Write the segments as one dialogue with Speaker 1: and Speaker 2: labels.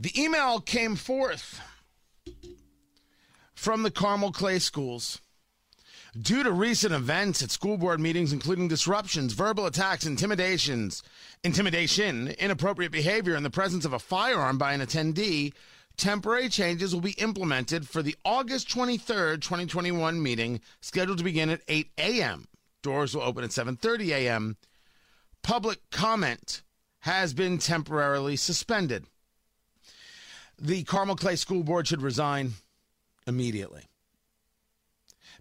Speaker 1: The email came forth from the Carmel Clay schools. Due to recent events at school board meetings, including disruptions, verbal attacks, intimidations, intimidation, inappropriate behavior, in the presence of a firearm by an attendee, temporary changes will be implemented for the August 23rd, 2021 meeting scheduled to begin at 8 a.m. Doors will open at 7:30 a.m. Public comment has been temporarily suspended. The Carmel Clay School Board should resign immediately.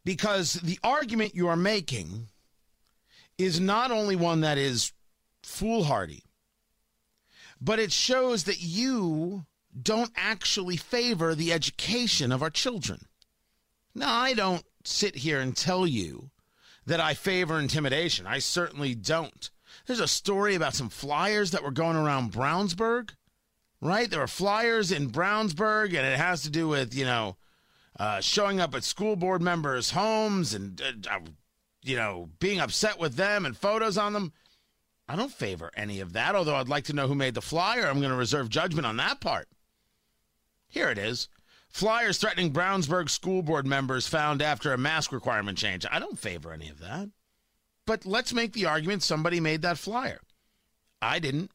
Speaker 1: Because the argument you are making is not only one that is foolhardy, but it shows that you don't actually favor the education of our children. Now, I don't sit here and tell you that I favor intimidation. I certainly don't. There's a story about some flyers that were going around Brownsburg, right? There were flyers in Brownsburg, and it has to do with, you know, uh, showing up at school board members' homes and, uh, uh, you know, being upset with them and photos on them. I don't favor any of that, although I'd like to know who made the flyer. I'm going to reserve judgment on that part. Here it is. Flyers threatening Brownsburg school board members found after a mask requirement change. I don't favor any of that. But let's make the argument somebody made that flyer. I didn't.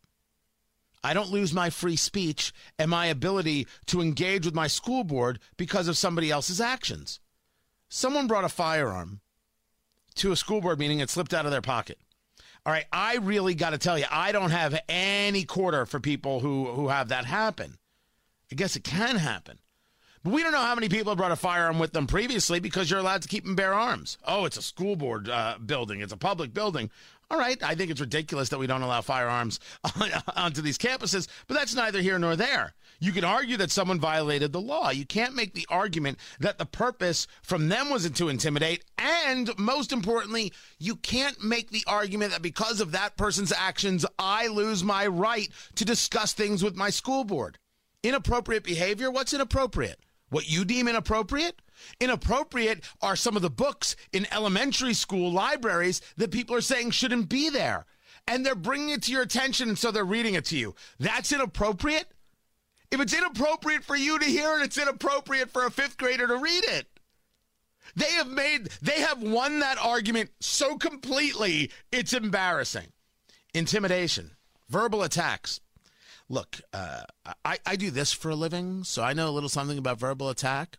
Speaker 1: I don't lose my free speech and my ability to engage with my school board because of somebody else's actions. Someone brought a firearm to a school board meeting and slipped out of their pocket. All right, I really got to tell you, I don't have any quarter for people who who have that happen. I guess it can happen. We don't know how many people brought a firearm with them previously because you're allowed to keep and bear arms. Oh, it's a school board uh, building. It's a public building. All right, I think it's ridiculous that we don't allow firearms on, onto these campuses, but that's neither here nor there. You can argue that someone violated the law. You can't make the argument that the purpose from them wasn't to intimidate. And most importantly, you can't make the argument that because of that person's actions, I lose my right to discuss things with my school board. Inappropriate behavior? What's inappropriate? What you deem inappropriate? Inappropriate are some of the books in elementary school libraries that people are saying shouldn't be there. And they're bringing it to your attention, and so they're reading it to you. That's inappropriate? If it's inappropriate for you to hear it, it's inappropriate for a fifth grader to read it. They have made, they have won that argument so completely, it's embarrassing. Intimidation, verbal attacks, look, uh, I, I do this for a living, so I know a little something about verbal attack.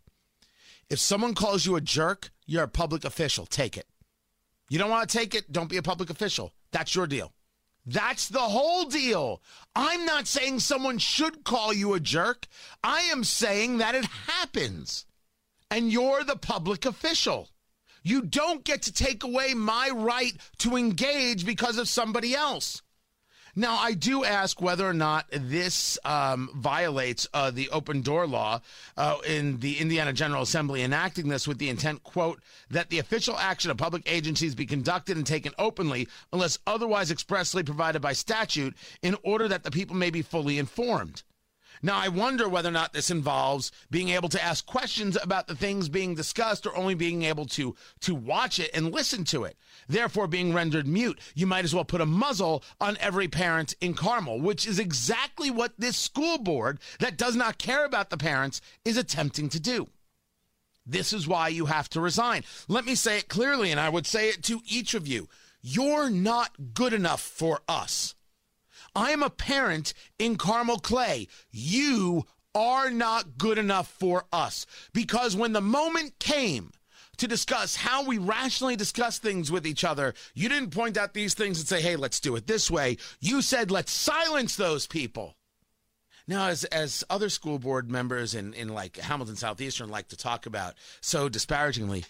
Speaker 1: If someone calls you a jerk, you're a public official. Take it. You don't want to take it? Don't be a public official. That's your deal. That's the whole deal. I'm not saying someone should call you a jerk. I am saying that it happens. And you're the public official. You don't get to take away my right to engage because of somebody else. Now, I do ask whether or not this um, violates uh, the open door law uh, in the Indiana General Assembly enacting this with the intent, quote, that the official action of public agencies be conducted and taken openly unless otherwise expressly provided by statute in order that the people may be fully informed. Now, I wonder whether or not this involves being able to ask questions about the things being discussed or only being able to, to watch it and listen to it, therefore being rendered mute. You might as well put a muzzle on every parent in Carmel, which is exactly what this school board that does not care about the parents is attempting to do. This is why you have to resign. Let me say it clearly, and I would say it to each of you. You're not good enough for us. I am a parent in Carmel Clay. You are not good enough for us because when the moment came to discuss how we rationally discuss things with each other, you didn't point out these things and say, hey, let's do it this way. You said, let's silence those people. Now, as as other school board members in, in like Hamilton Southeastern like to talk about so disparagingly,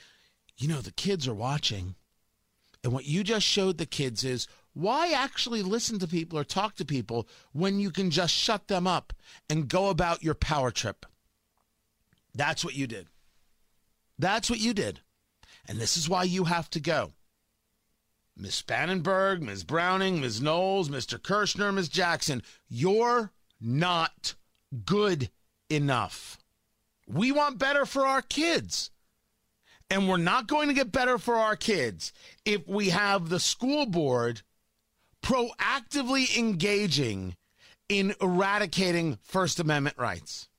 Speaker 1: you know, the kids are watching. And what you just showed the kids is why actually listen to people or talk to people when you can just shut them up and go about your power trip? That's what you did. That's what you did. And this is why you have to go. Ms. Spanenberg, Ms. Browning, Ms. Knowles, Mr. Kirschner, Ms. Jackson, you're not good enough. We want better for our kids. And we're not going to get better for our kids if we have the school board proactively engaging in eradicating First Amendment rights.